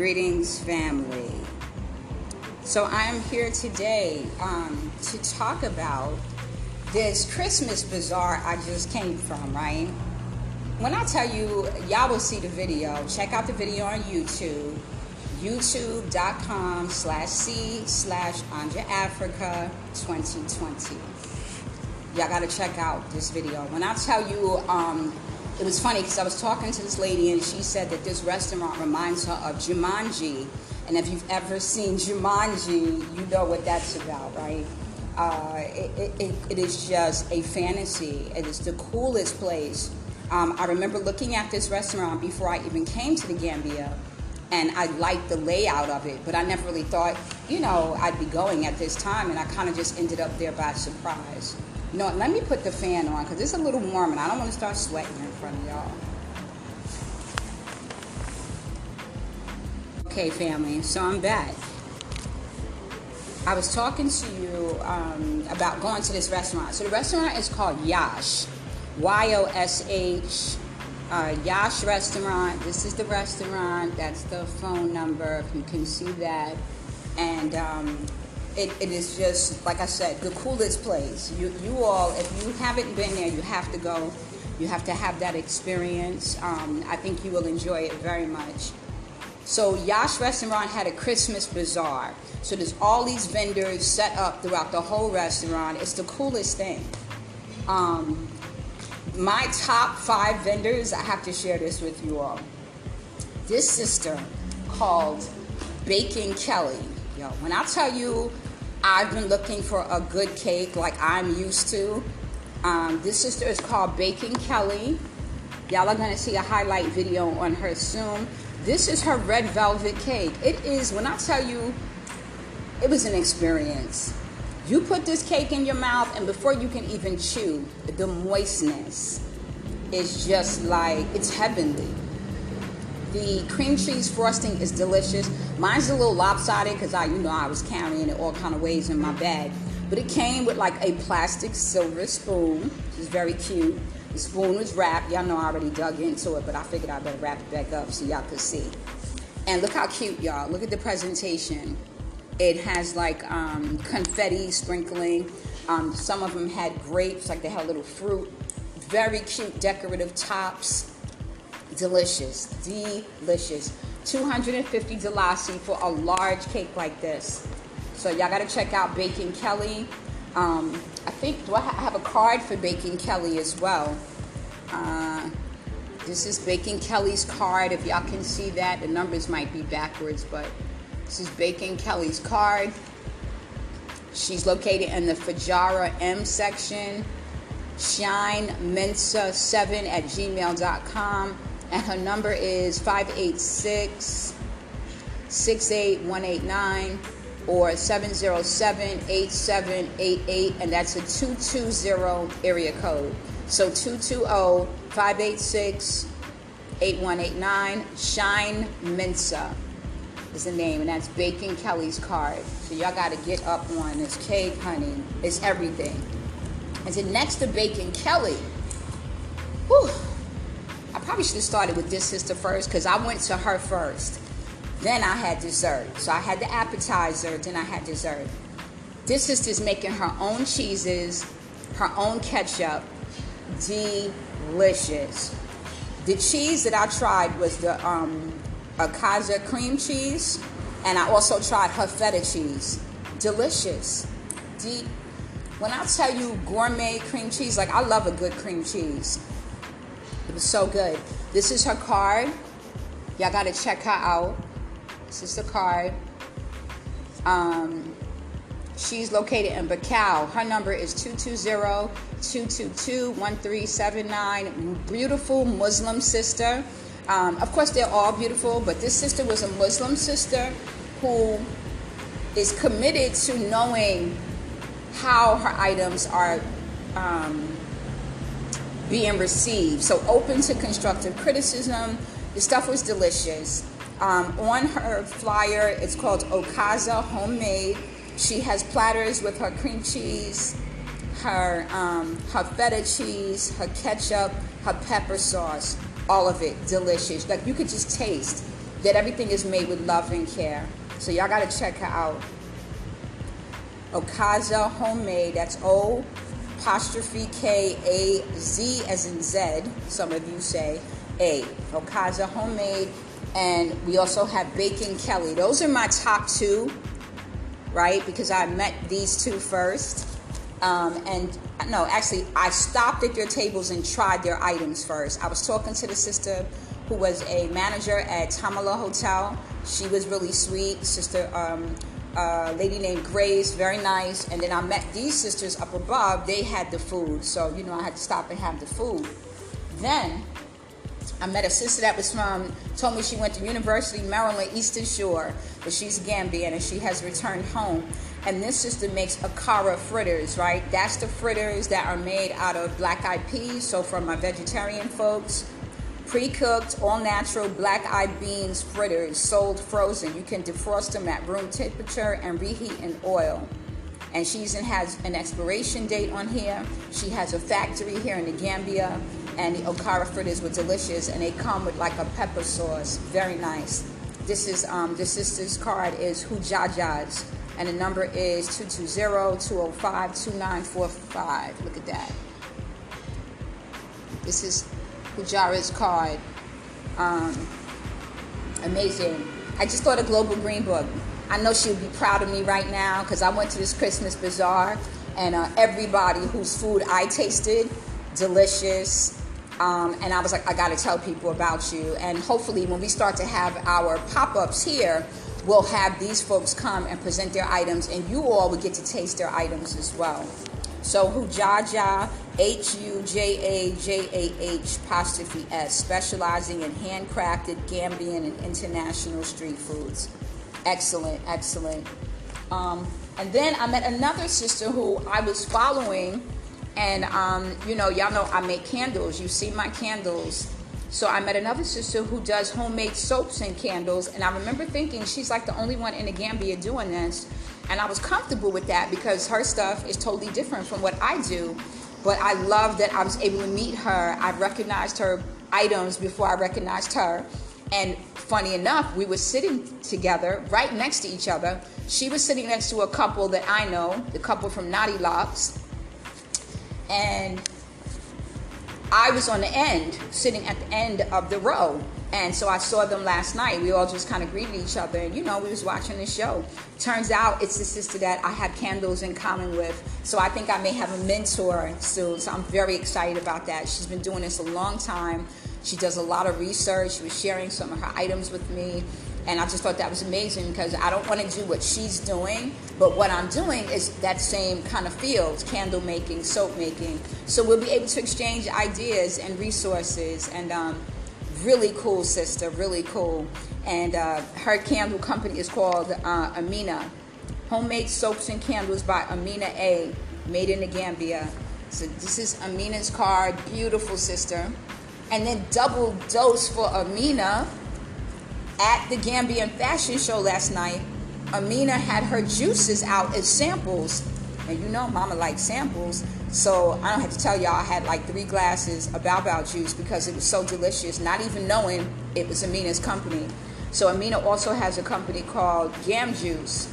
Greetings, family. So, I am here today um, to talk about this Christmas bazaar I just came from, right? When I tell you, y'all will see the video. Check out the video on YouTube, youtube.com slash C slash Anja Afreeca 2020. Y'all got to check out this video. When I tell you, um, it was funny because I was talking to this lady and she said that this restaurant reminds her of Jumanji. And if you've ever seen Jumanji, you know what that's about, right? Uh, it, it, it is just a fantasy. It is the coolest place. Um, I remember looking at this restaurant before I even came to the Gambia, and I liked the layout of it, but I never really thought, you know, I'd be going at this time, and I kind of just ended up there by surprise. What, let me put the fan on because it's a little warm and I don't want to start sweating in front of y'all. Okay, family, so I'm back. I was talking to you um, about going to this restaurant. So the restaurant is called Yosh, Y O S H, uh, Yosh Restaurant. This is the restaurant. That's the phone number. If you can see that, and um, it, it is just like I said, the coolest place. You you all, if you haven't been there, you have to go. You have to have that experience. Um, I think you will enjoy it very much. So Yosh Restaurant had a Christmas bazaar. So there's all these vendors set up throughout the whole restaurant. It's the coolest thing. Um, my top five vendors, I have to share this with you all. This sister called Baking Kelly. Yo, when I tell you I've been looking for a good cake like I'm used to, um, this sister is called Baking Kelly. Y'all are gonna see a highlight video on her soon. This is her red velvet cake. It is, when I tell you, it was an experience. You put this cake in your mouth, and before you can even chew, the moistness is just like, it's heavenly. The cream cheese frosting is delicious. Mine's a little lopsided because I, you know, I was carrying it all kind of ways in my bag. But it came with like a plastic silver spoon, which is very cute. The spoon was wrapped. Y'all know I already dug into it, but I figured I better wrap it back up so y'all could see. And look how cute, y'all. Look at the presentation. It has like um, confetti sprinkling. Um, some of them had grapes, like they had little fruit. Very cute decorative tops delicious, delicious. 250 Dalasi for a large cake like this. So y'all gotta check out Baking Kelly. Um, I think, do I have a card for Baking Kelly as well? Uh, this is Baking Kelly's card. If y'all can see that, the numbers might be backwards, but this is Baking Kelly's card. She's located in the Fajara M section. Shine Mensa 7 at gmail.com and her number is 586 68189 or 707-8788 and that's a 220 area code. So 220-586-8189 shine mensa is the name and that's Baking kelly's card. So y'all got to get up on this cake honey. It's everything. And then next to Baking kelly whew, probably should have started with this sister first because I went to her first. Then I had dessert. So I had the appetizer, then I had dessert. This sister's making her own cheeses, her own ketchup. Delicious. The cheese that I tried was the um, O'Kaza cream cheese, and I also tried her feta cheese. Delicious. De- when I tell you gourmet cream cheese, like I love a good cream cheese. It was so good. This is her card. Y'all got to check her out. This is the card. Um, she's located in Bakau. Her number is 220-222-1379. Beautiful Muslim sister. Um, of course, they're all beautiful, but this sister was a Muslim sister who is committed to knowing how her items are um, being received. So open to constructive criticism. The stuff was delicious. Um, on her flyer, it's called O'Kaza Homemade. She has platters with her cream cheese, her um, her feta cheese, her ketchup, her pepper sauce. All of it delicious. Like you could just taste that everything is made with love and care. So y'all gotta check her out. O'Kaza Homemade, that's O apostrophe K A Z as in Z, some of you say A. O'Kaza Homemade. And we also have Baking Kelly. Those are my top two, right? Because I met these two first. Um, and no, actually, I stopped at their tables and tried their items first. I was talking to the sister who was a manager at Tamala Hotel. She was really sweet, sister. Um, a lady named Grace, very nice. And then I met these sisters up above. They had the food, so you know I had to stop and have the food. Then I met a sister that was from, told me she went to University Maryland Eastern Shore, but she's Gambian and she has returned home. And this sister makes akara fritters, right? That's the fritters that are made out of black eyed peas. So for my vegetarian folks, Pre-cooked, all-natural black-eyed beans fritters sold frozen. You can defrost them at room temperature and reheat in oil. And she even has an expiration date on here. She has a factory here in the Gambia, and the akara fritters were delicious, and they come with like a pepper sauce. Very nice. This is um, the sister's card is Hujajas, and the number is 220-205-2945. Look at that. This is Pujara's card. Um, amazing. I just thought a Global Green Book. I know she would be proud of me right now because I went to this Christmas bazaar and uh, everybody whose food I tasted, delicious. Um, and I was like, I got to tell people about you. And hopefully, when we start to have our pop ups here, we'll have these folks come and present their items, and you all will get to taste their items as well. So Hujaja, H U J A J A H apostrophe S, specializing in handcrafted Gambian and international street foods. Excellent, excellent. Um, and then I met another sister who I was following, and um, you know, y'all know I make candles. You see my candles. So I met another sister who does homemade soaps and candles, and I remember thinking she's like the only one in the Gambia doing this. And I was comfortable with that because her stuff is totally different from what I do. But I love that I was able to meet her. I recognized her items before I recognized her. And funny enough, we were sitting together right next to each other. She was sitting next to a couple that I know, the couple from Naughty Locks. And I was on the end, sitting at the end of the row. And so I saw them last night. We all just kind of greeted each other, and you know, we was watching the show. Turns out it's the sister that I have candles in common with. So I think I may have a mentor soon. So I'm very excited about that. She's been doing this a long time. She does a lot of research. She was sharing some of her items with me. And I just thought that was amazing because I don't want to do what she's doing, but what I'm doing is that same kind of field candle making, soap making. So we'll be able to exchange ideas and resources and um, really cool sister, really cool. And uh, her candle company is called uh, Amina. Homemade soaps and candles by Amina A, made in the Gambia. So this is Amina's card, beautiful sister. And then double dose for Amina at the Gambian fashion show last night. Amina had her juices out as samples. And you know, Mama likes samples. So I don't have to tell y'all, I had like three glasses of Baobab juice because it was so delicious, not even knowing it was Amina's company. So Amina also has a company called Gam Juice.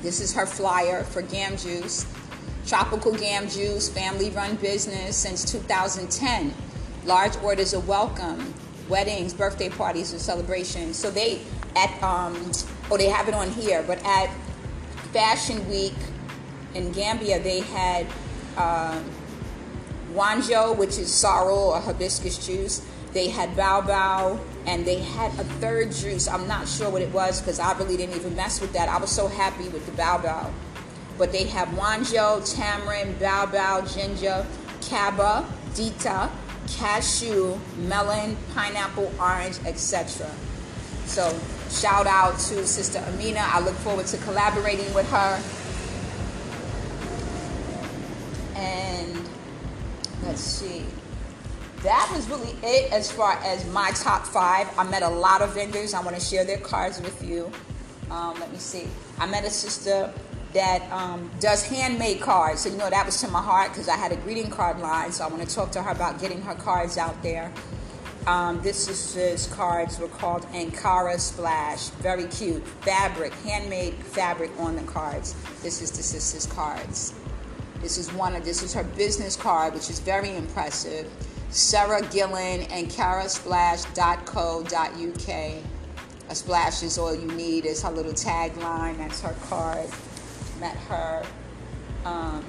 This is her flyer for Gam Juice. Tropical Gam Juice, family run business since 2010. Large orders are welcome. Weddings, birthday parties, and celebrations. So they at um oh they have it on here, but at Fashion Week in Gambia they had um, Wanjo, which is sorrel or hibiscus juice. They had Baobab, and they had a third juice. I'm not sure what it was because I really didn't even mess with that. I was so happy with the Baobab. But they have Wanjo, tamarind, Baobab, ginger, Kaba, Dita, cashew, melon, pineapple, orange, etc. So shout out to Sister Amina. I look forward to collaborating with her and let's see. That was really it as far as my top five. I met a lot of vendors. I want to share their cards with you. Um, let me see. I met a sister that um, does handmade cards. So, you know, that was to my heart because I had a greeting card line. So, I want to talk to her about getting her cards out there. Um, this is his cards were called Ankara Splash. Very cute. Fabric, handmade fabric on the cards. This is the sister's cards. This is one of this is her business card, which is very impressive. Sarah Gillen and carasplash.co.uk. A splash is all you need is her little tagline. That's her card. Met her. Um,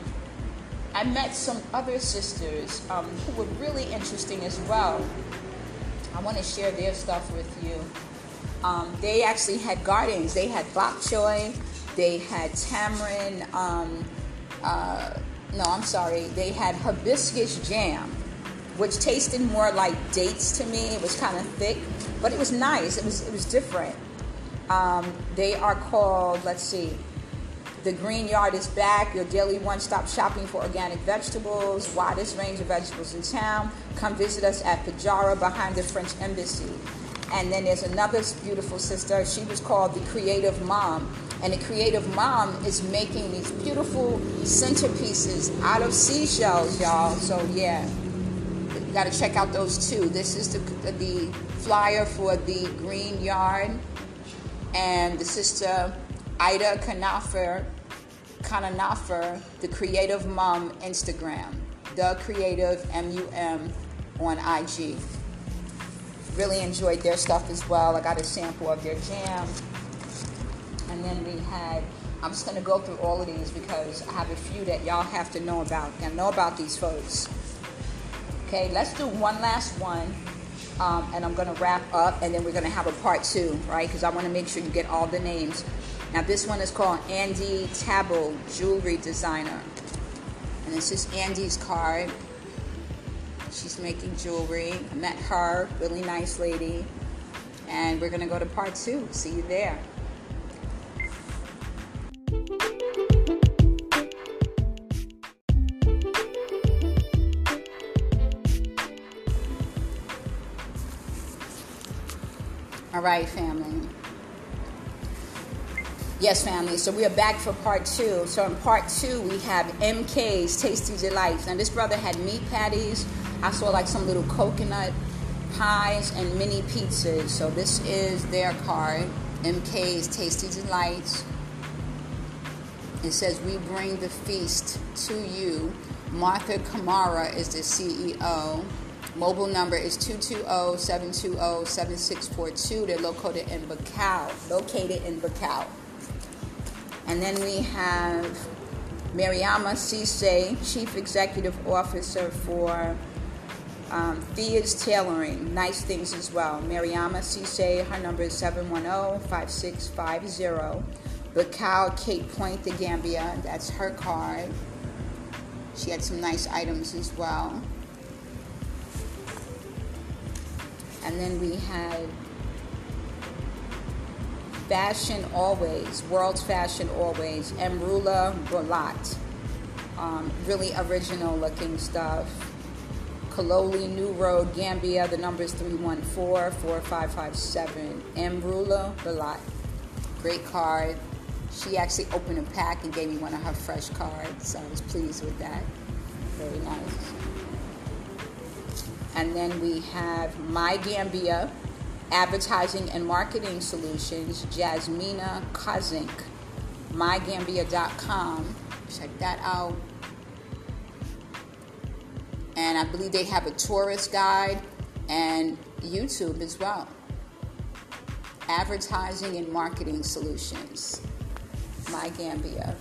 I met some other sisters um, who were really interesting as well. I want to share their stuff with you. Um, they actually had gardens. They had bok choy. They had tamarind. Um, uh, no, I'm sorry. They had hibiscus jam, which tasted more like dates to me. It was kind of thick, but it was nice. It was it was different. Um, they are called. Let's see. The Green Yard is back, your daily one stop shopping for organic vegetables, widest range of vegetables in town. Come visit us at Fajara behind the French Embassy. And then there's another beautiful sister. She was called the Creative Mom. And the Creative Mom is making these beautiful centerpieces out of seashells, y'all. So, yeah, you got to check out those two. This is the, the flyer for the Green Yard. And the sister Ida Kanafer Kananafer, the Creative Mom Instagram, the Creative MUM on IG. Really enjoyed their stuff as well. I got a sample of their jam. And then we had, I'm just going to go through all of these because I have a few that y'all have to know about and know about these folks. Okay, let's do one last one. Um, and I'm going to wrap up and then we're going to have a part two, right? Because I want to make sure you get all the names. Now this one is called Andy Tabo, jewelry designer. And this is Andy's card. She's making jewelry. I met her, really nice lady. And we're gonna go to part two. See you there. Right, family. Yes, family. So we are back for part two. So in part two, we have MK's Tasty Delights. Now this brother had meat patties. I saw like some little coconut pies and mini pizzas. So this is their card. MK's Tasty Delights. It says we bring the feast to you. Martha Kamara is the CEO. Mobile number is 220-720-7642. They're located in Bakau. Located in Bakau. And then we have Mariama Cisse, Chief Executive Officer for um, Thea's Tailoring. Nice things as well. Mariama Cisse, her number is 710-5650. Bakau Cape Point, the Gambia, that's her card. She had some nice items as well. And then we had Fashion Always, World Fashion Always, Emrula Rolat. Um, really original looking stuff. Kololi New Road, Gambia, the number is 314-4557. Emrula Rolat. Great card. She actually opened a pack and gave me one of her fresh cards, so I was pleased with that. Very nice. And then we have My Gambia, Advertising and Marketing Solutions, Jasmina Kozink, mygambia.com. Check that out. And I believe they have a tourist guide and YouTube as well. Advertising and Marketing Solutions, My Gambia,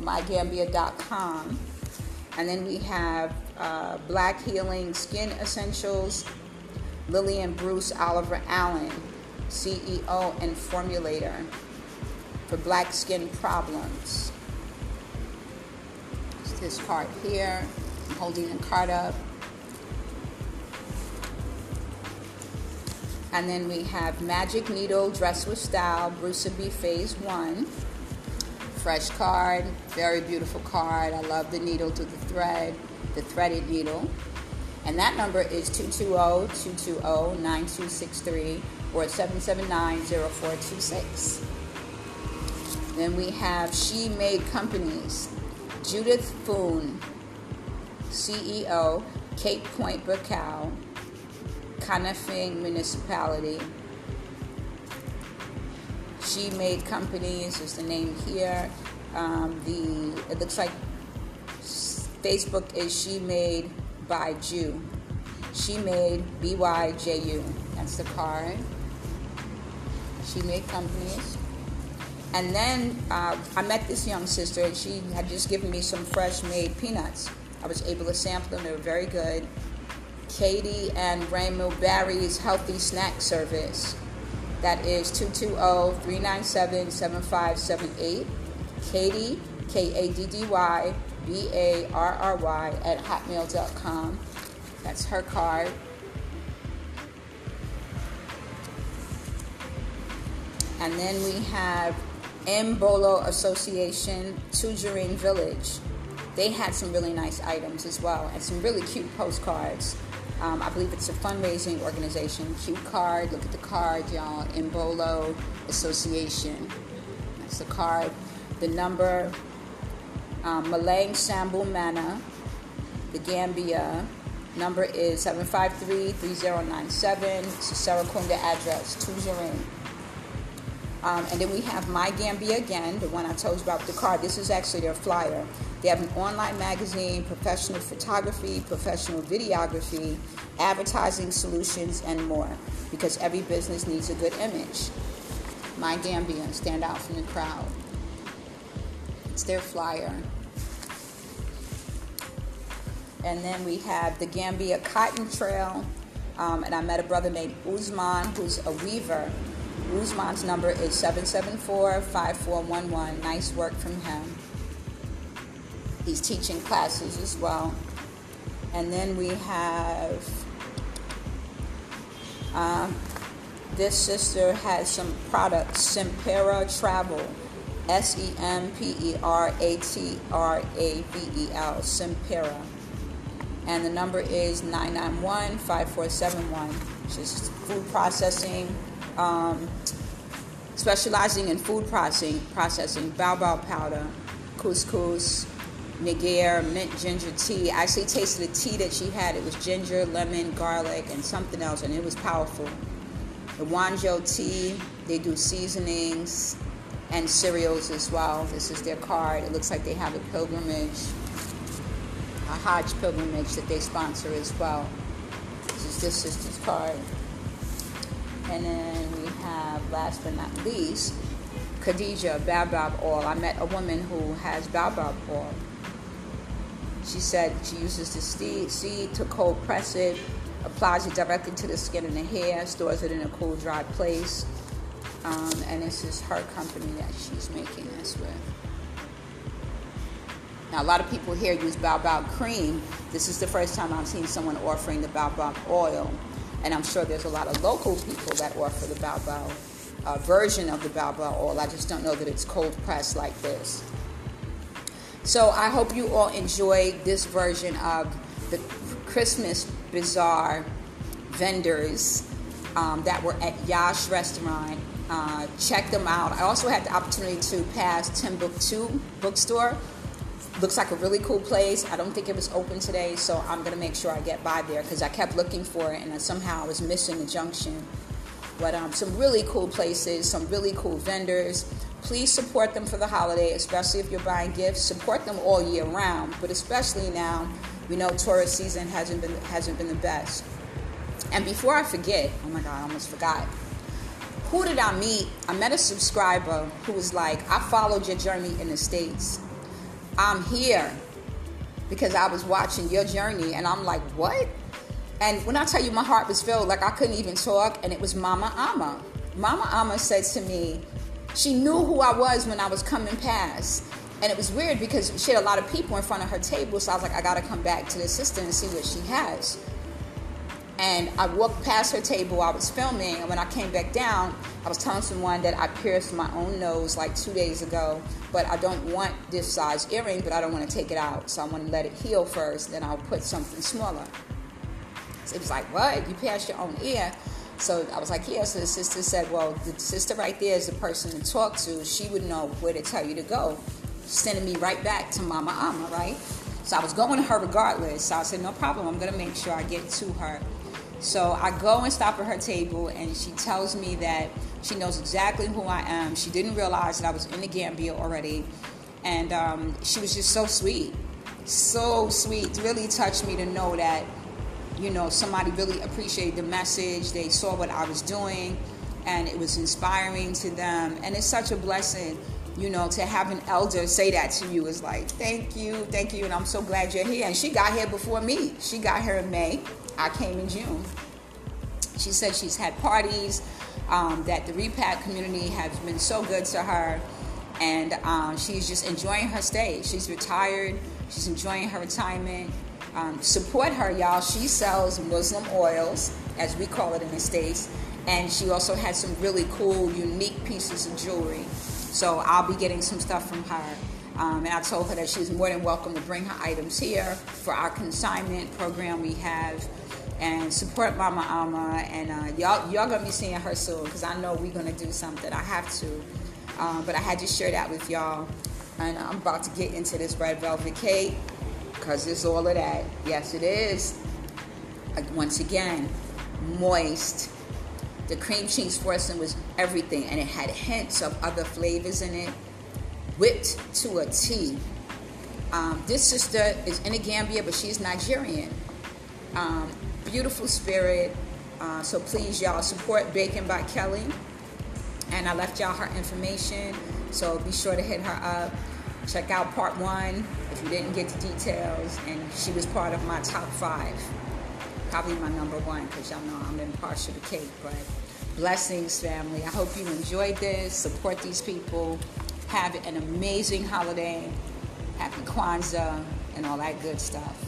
mygambia.com. And then we have uh, Black Healing Skin Essentials, Lillian Bruce Oliver Allen, CEO and formulator for black skin problems. It's this card here. I'm holding the card up. And then we have Magic Needle Dress with Style, Brusubi Phase 1. Fresh card, very beautiful card. I love the needle to the thread, the threaded needle. And that number is 220-220-9263 or 779-0426. Then we have She Made Companies. Judith Foon, CEO, Cape Point Bakau. Kanifing Municipality. She Made Companies is the name here. Um, the it looks like Facebook is She Made by Jew. She Made B Y J U. That's the card. She Made Companies. And then uh, I met this young sister, and she had just given me some fresh made peanuts. I was able to sample them, they were very good. Kaddy and Raymond Barry's Healthy Snack Service. That is 220 397 7578. Kaddy, K A D D Y B A R R Y, at hotmail.com. That's her card. And then we have Mbolo Association, Tujereng Village. They had some really nice items as well and some really cute postcards. Um, I believe it's a fundraising organization. Cute card. Look at the card, y'all. Mbolo Association. That's the card. The number, um, Malang Sambu Mana, the Gambia. Number is 753-3097. It's a Serrekunda address, Tujereng. Um, and then we have My Gambia again, the one I told you about the card. This is actually their flyer. They have an online magazine, professional photography, professional videography, advertising solutions, and more. Because every business needs a good image. My Gambia, stand out from the crowd. It's their flyer. And then we have the Gambia Cotton Trail. Um, and I met a brother named Uzman, who's a weaver Guzman's number is 774 5411. Nice work from him. He's teaching classes as well. And then we have um, this sister has some products, Sempera Travel, S E M P E R A T R A V E L, Sempera. And the number is 991 5471, which is food processing um, specializing in food processing, processing baobab powder, couscous, niger, mint ginger tea. I actually tasted the tea that she had. It was ginger, lemon, garlic, and something else, and it was powerful. The Wanjo tea, they do seasonings and cereals as well. This is their card. It looks like they have a pilgrimage, a Hajj pilgrimage that they sponsor as well. This is this sister's card. And then we have, last but not least, Khadija Baobab oil. I met a woman who has Baobab oil. She said she uses the seed to cold press it, applies it directly to the skin and the hair, stores it in a cool, dry place. Um, and this is her company that she's making this with. Now, a lot of people here use Baobab cream. This is the first time I've seen someone offering the Baobab oil. And I'm sure there's a lot of local people that offer the Baobab uh, version of the Baobab oil. I just don't know that it's cold pressed like this. So I hope you all enjoyed this version of the Christmas Bazaar vendors um, that were at Yosh Restaurant. Uh, check them out. I also had the opportunity to pass Timbuktu bookstore looks like a really cool place. I don't think it was open today, so I'm gonna make sure I get by there because I kept looking for it and somehow I was missing the junction. But um, some really cool places, some really cool vendors. Please support them for the holiday, especially if you're buying gifts. Support them all year round, but especially now, we know tourist season hasn't been hasn't been the best. And before I forget, oh my God, I almost forgot. Who did I meet? I met a subscriber who was like, I followed your journey in the States I'm here because I was watching your journey and I'm like, what? And when I tell you my heart was filled, like I couldn't even talk, and it was Mama Ama. Mama Ama said to me, she knew who I was when I was coming past. And it was weird because she had a lot of people in front of her table, so I was like, I gotta come back to the sister and see what she has. And I walked past her table, I was filming, and when I came back down, I was telling someone that I pierced my own nose like two days ago, but I don't want this size earring, but I don't want to take it out. So I want to let it heal first, then I'll put something smaller. So it was like, What? You pierced your own ear? So I was like, Yeah. So the sister said, Well, the sister right there is the person to talk to. She would know where to tell you to go, sending me right back to Mama Ama, right? So I was going to her regardless. So I said, No problem. I'm going to make sure I get to her. So I go and stop at her table, and she tells me that she knows exactly who I am. She didn't realize that I was in the Gambia already, and um, she was just so sweet, so sweet. It really touched me to know that, you know, somebody really appreciated the message. They saw what I was doing, and it was inspiring to them. And it's such a blessing you know, to have an elder say that to you is like, thank you, thank you, and I'm so glad you're here. And she got here before me. She got here in May. I came in June. She said she's had parties, um, that the repat community has been so good to her, and um, she's just enjoying her stay. She's retired. She's enjoying her retirement. Um, support her, y'all. She sells Muslim oils, as we call it in the States, and she also has some really cool, unique pieces of jewelry. So I'll be getting some stuff from her. Um, and I told her that she's more than welcome to bring her items here for our consignment program we have and support Mama Ama. And uh, y'all, y'all gonna be seeing her soon because I know we're gonna do something. I have to, um, but I had to share that with y'all. And I'm about to get into this red velvet cake because it's all of that. Yes, it is. Once again, moist the cream cheese frosting was everything, and it had hints of other flavors in it, whipped to a T. Um, this sister is in the Gambia, but she's Nigerian. Um, beautiful spirit. Uh, so please, y'all, support Baking by Kelly. And I left y'all her information, so be sure to hit her up. Check out part one if you didn't get the details. And she was part of my top five probably my number one because y'all know I'm impartial to cake. But blessings, family. I hope you enjoyed this. Support these people. Have an amazing holiday. Happy Kwanzaa and all that good stuff.